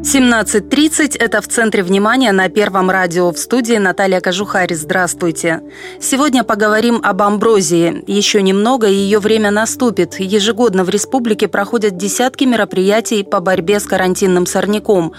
17.30 – это в центре внимания на Первом радио. В студии Наталья Кожухарь. Здравствуйте. Сегодня поговорим об амброзии. Еще немного, и ее время наступит. Ежегодно в республике проходят десятки мероприятий по борьбе с карантинным сорняком.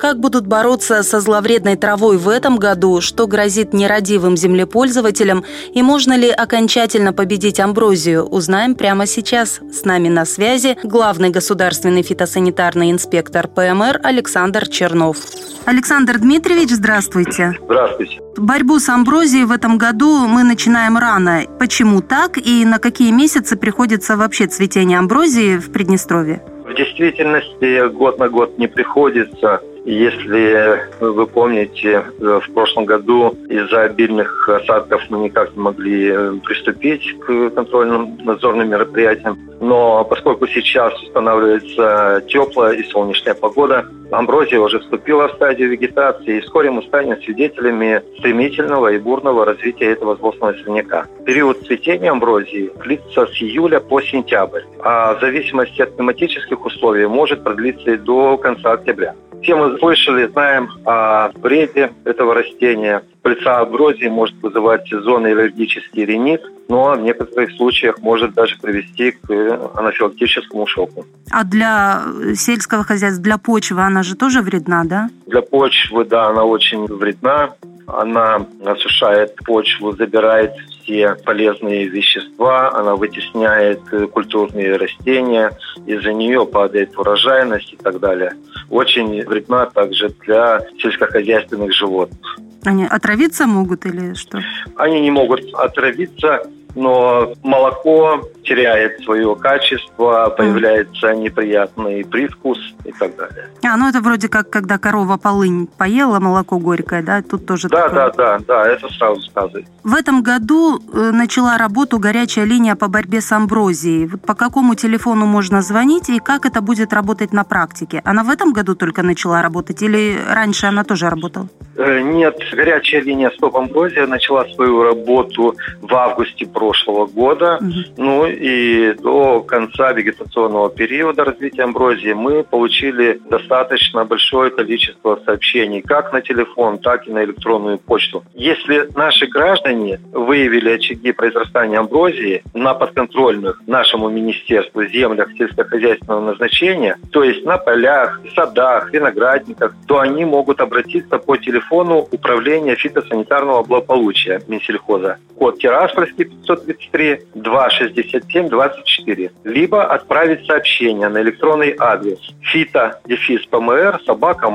Как будут бороться со зловредной травой в этом году, что грозит нерадивым землепользователям, и можно ли окончательно победить амброзию, узнаем прямо сейчас. С нами на связи главный государственный фитосанитарный инспектор ПМР Александр Александр Чернов. Александр Дмитриевич, здравствуйте. Здравствуйте. Борьбу с амброзией в этом году мы начинаем рано. Почему так и на какие месяцы приходится вообще цветение амброзии в Приднестровье? В действительности год на год не приходится. Если вы помните, в прошлом году из-за обильных осадков мы никак не могли э, приступить к контрольным надзорным мероприятиям. Но поскольку сейчас устанавливается теплая и солнечная погода, амброзия уже вступила в стадию вегетации, и вскоре мы станем свидетелями стремительного и бурного развития этого злостного сорняка. Период цветения амброзии длится с июля по сентябрь, а в зависимости от климатических условий может продлиться и до конца октября. Все мы слышали, знаем о вреде этого растения. Пыльца аброзии может вызывать сезонный аллергический ринит, но в некоторых случаях может даже привести к анафилактическому шоку. А для сельского хозяйства, для почвы она же тоже вредна, да? Для почвы, да, она очень вредна. Она осушает почву, забирает все полезные вещества, она вытесняет культурные растения, из-за нее падает урожайность и так далее. Очень вредна также для сельскохозяйственных животных. Они отравиться могут или что? Они не могут отравиться, но молоко теряет свое качество, появляется неприятный привкус и так далее. А, ну это вроде как, когда корова полынь поела, молоко горькое, да? Тут тоже Да, такое. да, да, да, это сразу сказывает. В этом году э, начала работу горячая линия по борьбе с амброзией. Вот по какому телефону можно звонить и как это будет работать на практике? Она в этом году только начала работать или раньше она тоже работала? Э, Нет, горячая линия «Стоп Амброзия» начала свою работу в августе прошлого года. Ну и до конца вегетационного периода развития амброзии мы получили достаточно большое количество сообщений как на телефон, так и на электронную почту. Если наши граждане выявили очаги произрастания амброзии на подконтрольных нашему министерству землях сельскохозяйственного назначения, то есть на полях, садах, виноградниках, то они могут обратиться по телефону Управления фитосанитарного благополучия Минсельхоза. Код Тираспольский 533 267 24. Либо отправить сообщение на электронный адрес фито-пмр собака.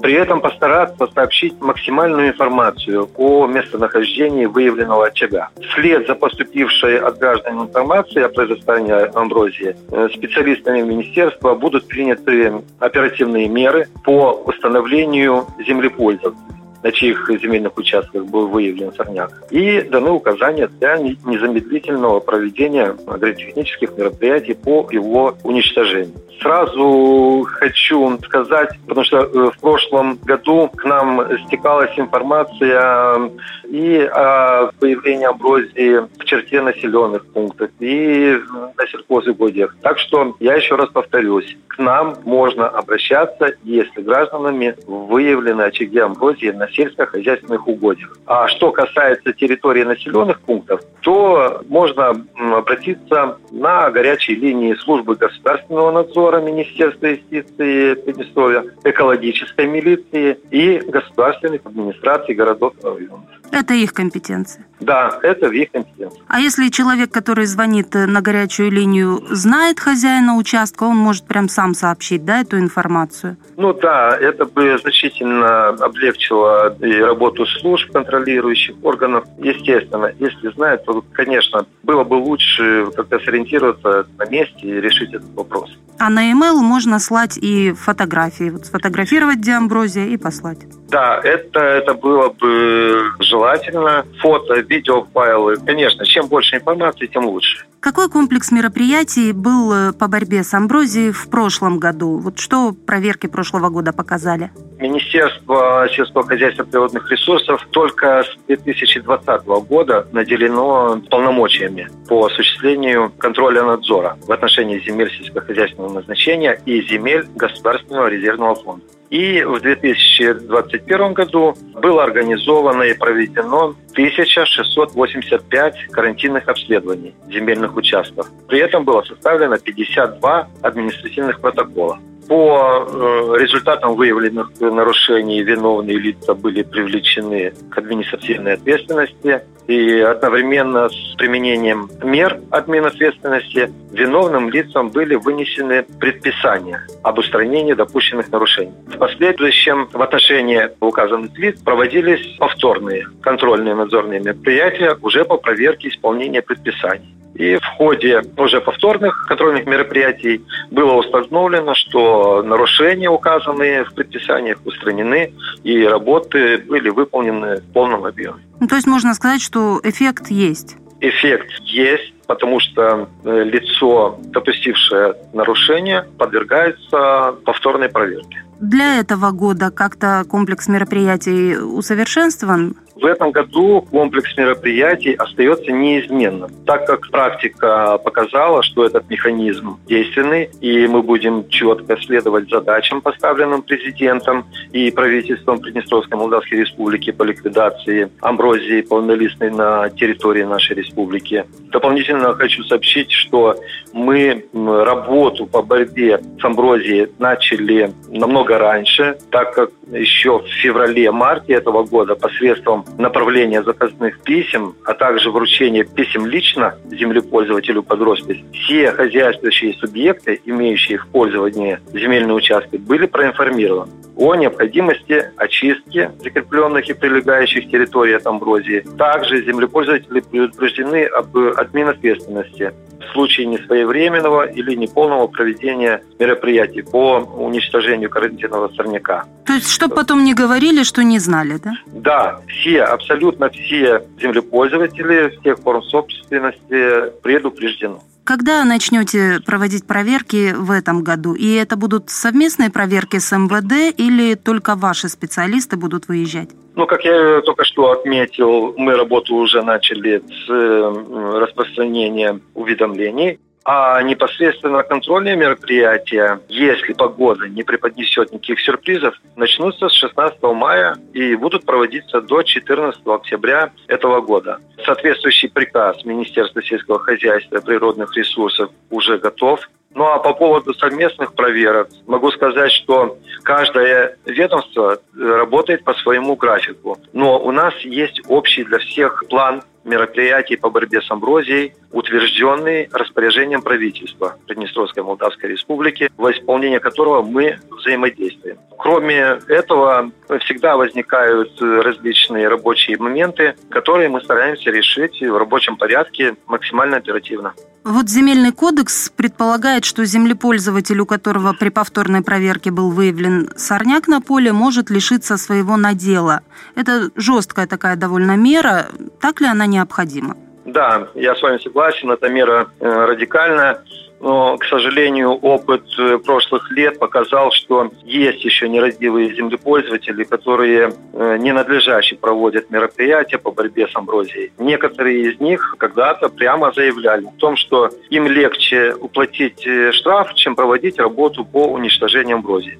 При этом постараться сообщить максимальную информацию о местонахождении выявленного очага. Вслед за поступившей от граждан информацией о произрастании амброзии э, специалистами министерства будут приняты оперативные меры по установлению землепользователей на чьих земельных участках был выявлен сорняк. И даны указания для незамедлительного проведения агротехнических мероприятий по его уничтожению. Сразу хочу сказать, потому что э, в прошлом году к нам стекалась информация и о появлении амброзии в черте населенных пунктов, и на сельхозугодиях. Так что я еще раз повторюсь, к нам можно обращаться, если гражданами выявлены очаги амброзии на сельскохозяйственных угодьях. А что касается территории населенных пунктов, то можно обратиться на горячие линии службы государственного надзора Министерства юстиции Приднестровья, экологической милиции и государственных администраций городов и районов. Это их компетенция. Да, это в их компетенции. А если человек, который звонит э, на горячую линию, знает хозяина участка, он может прям сам сообщить, да, эту информацию? Ну да, это бы значительно облегчило и работу служб, контролирующих органов. Естественно, если знает, то, конечно, было бы лучше как-то сориентироваться на месте и решить этот вопрос. А на e-mail можно слать и фотографии. Вот сфотографировать диамброзия и послать. Да, это, это было бы желательно. Фото, видеофайлы. Конечно, чем больше информации, тем лучше. Какой комплекс мероприятий был э, по борьбе с амброзией в прошлом году? Вот что проверки прошлого года показали? Министерство сельского хозяйства и природных ресурсов только с 2020 года наделено полномочиями по осуществлению контроля надзора в отношении земель сельскохозяйственного назначения и земель Государственного резервного фонда. И в 2021 году было организовано и проведено 1685 карантинных обследований земельных участков. При этом было составлено 52 административных протокола. По э, результатам выявленных нарушений виновные лица были привлечены к административной ответственности и одновременно с применением мер ответственности виновным лицам были вынесены предписания об устранении допущенных нарушений. В последующем в отношении указанных лиц проводились повторные контрольные надзорные мероприятия уже по проверке исполнения предписаний. И в ходе уже повторных контрольных мероприятий было установлено, что нарушения, указанные в предписаниях, устранены, и работы были выполнены в полном объеме. Ну, то есть можно сказать, что эффект есть? Эффект есть, потому что э, лицо, допустившее нарушение, подвергается повторной проверке. Для этого года как-то комплекс мероприятий усовершенствован? В этом году комплекс мероприятий остается неизменным, так как практика показала, что этот механизм действенный, и мы будем четко следовать задачам, поставленным президентом и правительством Приднестровской Молдавской Республики по ликвидации амброзии полнолистной на территории нашей республики. Дополнительно хочу сообщить, что мы работу по борьбе с амброзией начали намного раньше, так как еще в феврале-марте этого года посредством направления заказных писем, а также вручения писем лично землепользователю под роспись, все хозяйствующие субъекты, имеющие в пользовании земельные участки, были проинформированы о необходимости очистки закрепленных и прилегающих территорий от амброзии. Также землепользователи предупреждены об админответственности в случае несвоевременного или неполного проведения мероприятий по уничтожению карантинного сорняка. То есть, чтобы потом не говорили, что не знали, да? Да, все, абсолютно все землепользователи всех форм собственности предупреждены. Когда начнете проводить проверки в этом году? И это будут совместные проверки с МВД или только ваши специалисты будут выезжать? Ну, как я только что отметил, мы работу уже начали с э, распространения уведомлений а непосредственно контрольные мероприятия, если погода не преподнесет никаких сюрпризов, начнутся с 16 мая и будут проводиться до 14 октября этого года. Соответствующий приказ Министерства сельского хозяйства и природных ресурсов уже готов. Ну а по поводу совместных проверок могу сказать, что каждое ведомство работает по своему графику. Но у нас есть общий для всех план мероприятий по борьбе с амброзией, утвержденный распоряжением правительства Приднестровской Молдавской Республики, во исполнение которого мы взаимодействуем. Кроме этого, всегда возникают различные рабочие моменты, которые мы стараемся решить в рабочем порядке максимально оперативно. Вот земельный кодекс предполагает, что землепользователь, у которого при повторной проверке был выявлен сорняк на поле, может лишиться своего надела. Это жесткая такая довольно мера. Так ли она необходима? Да, я с вами согласен, эта мера э, радикальная но, к сожалению, опыт э, прошлых лет показал, что есть еще нерадивые землепользователи, которые э, ненадлежаще проводят мероприятия по борьбе с амброзией. Некоторые из них когда-то прямо заявляли о том, что им легче уплатить э, штраф, чем проводить работу по уничтожению амброзии.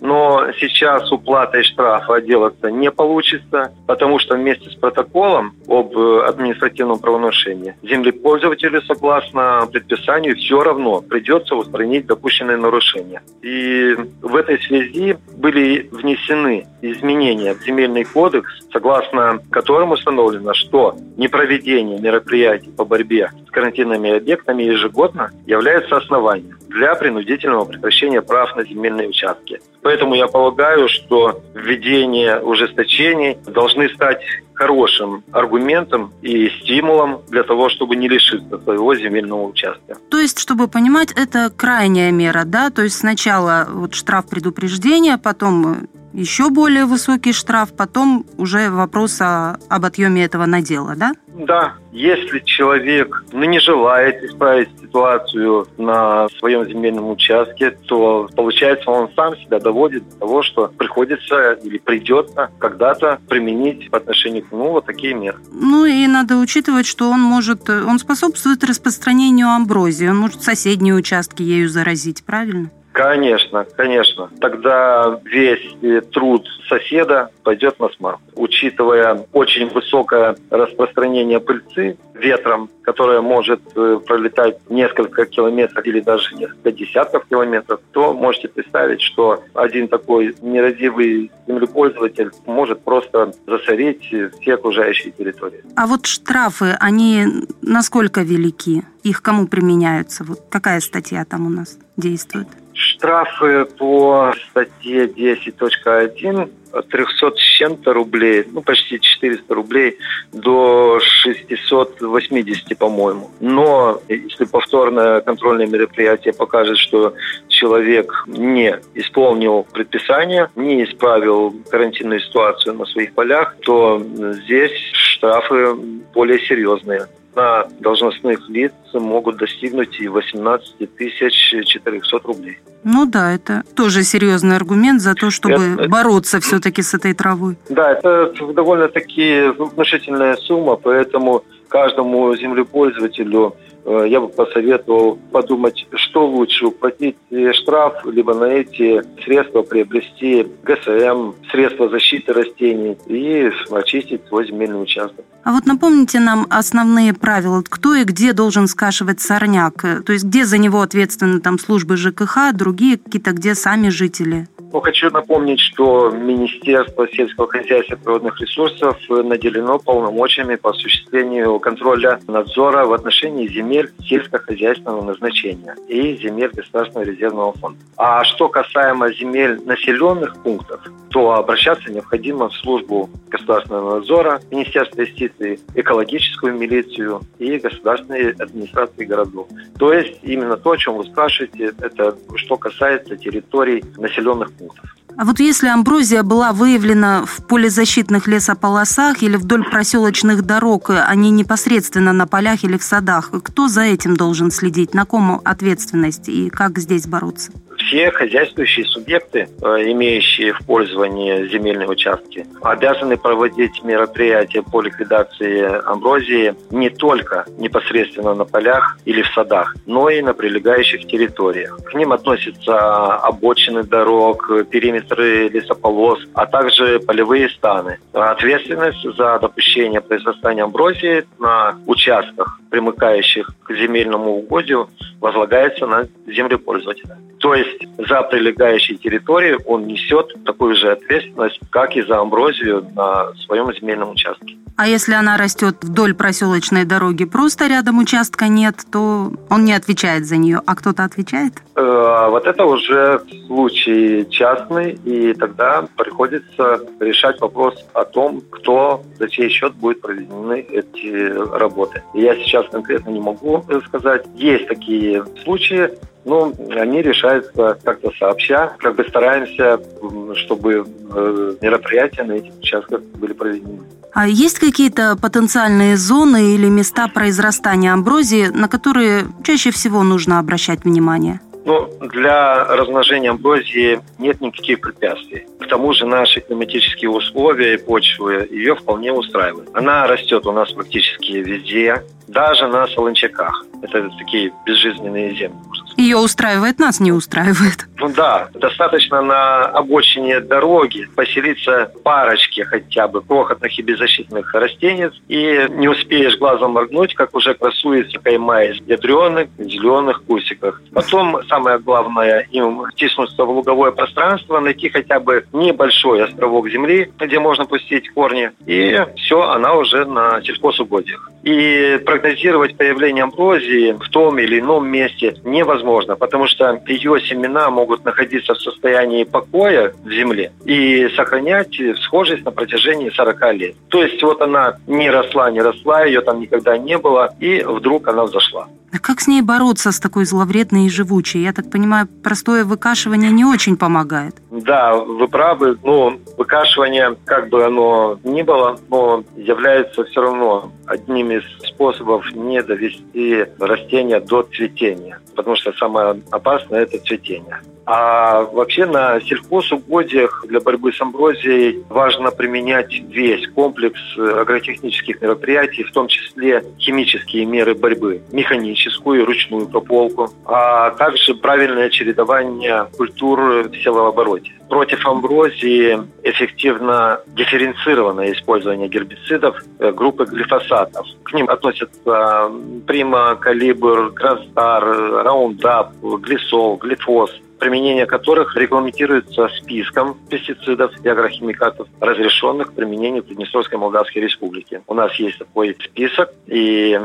Но сейчас уплатой штрафа отделаться не получится, потому что вместе с протоколом об административном правонарушении землепользователю, согласно предписанию, все равно равно придется устранить допущенные нарушения. И в этой связи были внесены изменения в земельный кодекс, согласно которым установлено, что непроведение мероприятий по борьбе с карантинными объектами ежегодно является основанием для принудительного прекращения прав на земельные участки. Поэтому я полагаю, что введение ужесточений должны стать хорошим аргументом и стимулом для того, чтобы не лишиться своего земельного участка. То есть, чтобы понимать, это крайняя мера, да? То есть сначала вот штраф предупреждения, потом еще более высокий штраф, потом уже вопрос о, об отъеме этого надела, да? Да, если человек ну, не желает исправить ситуацию на своем земельном участке, то получается он сам себя доводит до того, что приходится или придется когда-то применить по отношению к нему вот такие меры. Ну и надо учитывать, что он может, он способствует распространению амброзии, он может соседние участки ею заразить, правильно? Конечно, конечно. Тогда весь э, труд соседа пойдет на смарку. Учитывая очень высокое распространение пыльцы ветром, которое может э, пролетать несколько километров или даже несколько десятков километров, то можете представить, что один такой нерадивый землепользователь может просто засорить все окружающие территории. А вот штрафы, они насколько велики? Их кому применяются? Вот какая статья там у нас действует? Штрафы по статье 10.1 от 300 с чем-то рублей, ну почти 400 рублей, до 680, по-моему. Но если повторное контрольное мероприятие покажет, что человек не исполнил предписание, не исправил карантинную ситуацию на своих полях, то здесь штрафы более серьезные на должностных лиц могут достигнуть и 18 тысяч 400 рублей. Ну да, это тоже серьезный аргумент за то, чтобы это, бороться все-таки с этой травой. Да, это довольно-таки внушительная сумма, поэтому каждому землепользователю я бы посоветовал подумать, что лучше, уплатить штраф, либо на эти средства приобрести ГСМ, средства защиты растений и очистить свой земельный участок. А вот напомните нам основные правила. Кто и где должен скашивать сорняк? То есть где за него ответственны там службы ЖКХ, другие какие-то, где сами жители? Ну, хочу напомнить, что Министерство сельского хозяйства и природных ресурсов наделено полномочиями по осуществлению контроля надзора в отношении земель сельскохозяйственного назначения и земель Государственного резервного фонда. А что касаемо земель населенных пунктов, то обращаться необходимо в службу государственного надзора, Министерство юстиции, экологическую милицию и государственные администрации городов. То есть именно то, о чем вы спрашиваете, это что касается территорий населенных пунктов. А вот если амброзия была выявлена в полезащитных лесополосах или вдоль проселочных дорог, а не непосредственно на полях или в садах, кто за этим должен следить? На ком ответственность и как здесь бороться? Все хозяйствующие субъекты, э, имеющие в пользовании земельные участки, обязаны проводить мероприятия по ликвидации амброзии не только непосредственно на полях или в садах, но и на прилегающих территориях. К ним относятся обочины дорог, периметры лесополос, а также полевые станы. Ответственность за допущение произрастания амброзии на участках, примыкающих к земельному угодью, возлагается на землепользователя. То есть за прилегающей территорией он несет такую же ответственность, как и за амброзию на своем земельном участке. А если она растет вдоль проселочной дороги, просто рядом участка нет, то он не отвечает за нее, а кто-то отвечает? Э, вот это уже случай частный, и тогда приходится решать вопрос о том, кто за чей счет будет проведены эти работы. Я сейчас конкретно не могу сказать. Есть такие случаи, ну, они решаются как-то сообща. Как бы стараемся, чтобы э, мероприятия на этих участках были проведены. А есть какие-то потенциальные зоны или места произрастания амброзии, на которые чаще всего нужно обращать внимание? Ну, для размножения амброзии нет никаких препятствий. К тому же наши климатические условия и почвы ее вполне устраивают. Она растет у нас практически везде, даже на солончаках. Это такие безжизненные земли, Ее устраивает, нас не устраивает. Ну да, достаточно на обочине дороги поселиться парочки хотя бы крохотных и беззащитных растений, и не успеешь глазом моргнуть, как уже красуется кайма из ядреных зеленых кусиках. Потом самое главное им втиснуться в луговое пространство, найти хотя бы небольшой островок земли, где можно пустить корни, и все, она уже на сельхозугодиях. И прогнозировать появление амброзии в том или ином месте невозможно, потому что ее семена могут находиться в состоянии покоя в земле и сохранять схожесть на протяжении 40 лет. То есть вот она не росла, не росла, ее там никогда не было, и вдруг она взошла. Как с ней бороться, с такой зловредной и живучей? Я так понимаю, простое выкашивание не очень помогает. Да, вы правы. Ну, выкашивание, как бы оно ни было, но является все равно одним из способов не довести растения до цветения, потому что самое опасное – это цветение. А вообще на сельхозугодиях для борьбы с амброзией важно применять весь комплекс агротехнических мероприятий, в том числе химические меры борьбы, механическую и ручную прополку, а также правильное чередование культур в севообороте. Против амброзии эффективно дифференцированное использование гербицидов э, группы глифосатов. К ним относятся прима, калибр, гранстар, раундап, глисол, глифоз, применение которых регламентируется списком пестицидов и агрохимикатов, разрешенных к применению в Приднестровской Молдавской Республике. У нас есть такой список, и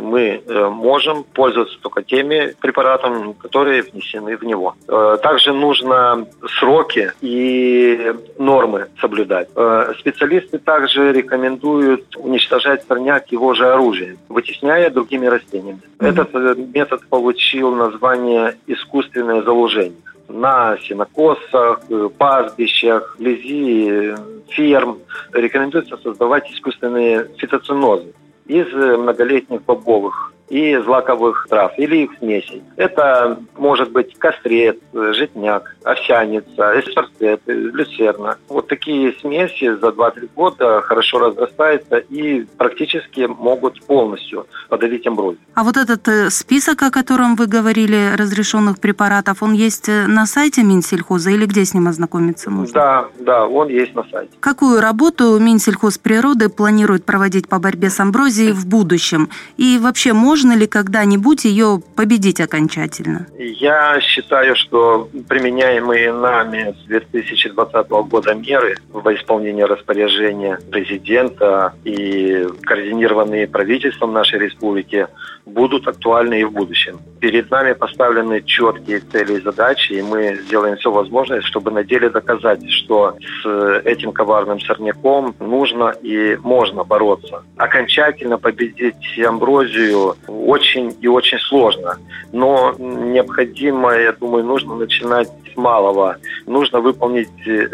мы э, можем пользоваться только теми препаратами, которые внесены в него. Э, также нужно сроки и нормы соблюдать. Э, специалисты также рекомендуют уничтожать сорняк его же оружием, вытесняя другими растениями. Этот метод получил название искусственное заложение на сенокосах, пастбищах, вблизи ферм. Рекомендуется создавать искусственные фитоцинозы из многолетних бобовых и злаковых трав или их смесей. Это может быть кострец, житняк, овсяница, эсперцет, люцерна. Вот такие смеси за 2-3 года хорошо разрастаются и практически могут полностью подавить амброзию. А вот этот э, список, о котором вы говорили, разрешенных препаратов, он есть э, на сайте Минсельхоза или где с ним ознакомиться можно? Да, да, он есть на сайте. Какую работу Минсельхозприроды планирует проводить по борьбе с амброзией в будущем? И вообще, можно можно ли когда-нибудь ее победить окончательно? Я считаю, что применяемые нами с 2020 года меры во исполнении распоряжения президента и координированные правительством нашей республики будут актуальны и в будущем. Перед нами поставлены четкие цели и задачи, и мы сделаем все возможное, чтобы на деле доказать, что с этим коварным сорняком нужно и можно бороться. Окончательно победить амброзию очень и очень сложно, но необходимо, я думаю, нужно начинать с малого. Нужно выполнить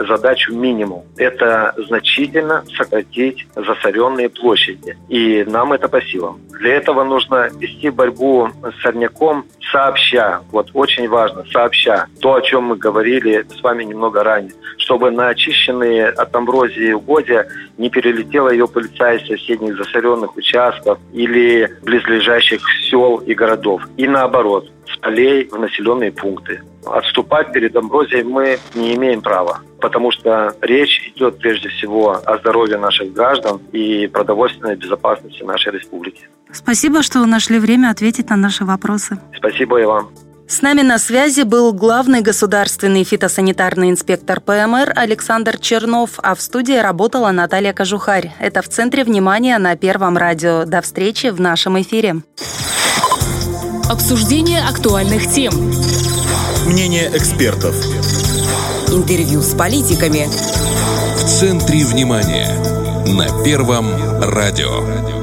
задачу минимум. Это значительно сократить засоренные площади. И нам это по силам. Для этого нужно вести борьбу с сорняком сообща. Вот очень важно, сообща. То, о чем мы говорили с вами немного ранее. Чтобы на очищенные от амброзии угодья не перелетела ее пыльца из соседних засоренных участков или близлежащих сел и городов. И наоборот, с полей в населенные пункты. Отступать перед амброзией мы не имеем права, потому что речь идет прежде всего о здоровье наших граждан и продовольственной безопасности нашей республики. Спасибо, что нашли время ответить на наши вопросы. Спасибо и вам. С нами на связи был главный государственный фитосанитарный инспектор ПМР Александр Чернов, а в студии работала Наталья Кожухарь. Это в центре внимания на Первом радио. До встречи в нашем эфире. Обсуждение актуальных тем. Мнение экспертов. Интервью с политиками. В центре внимания на Первом радио.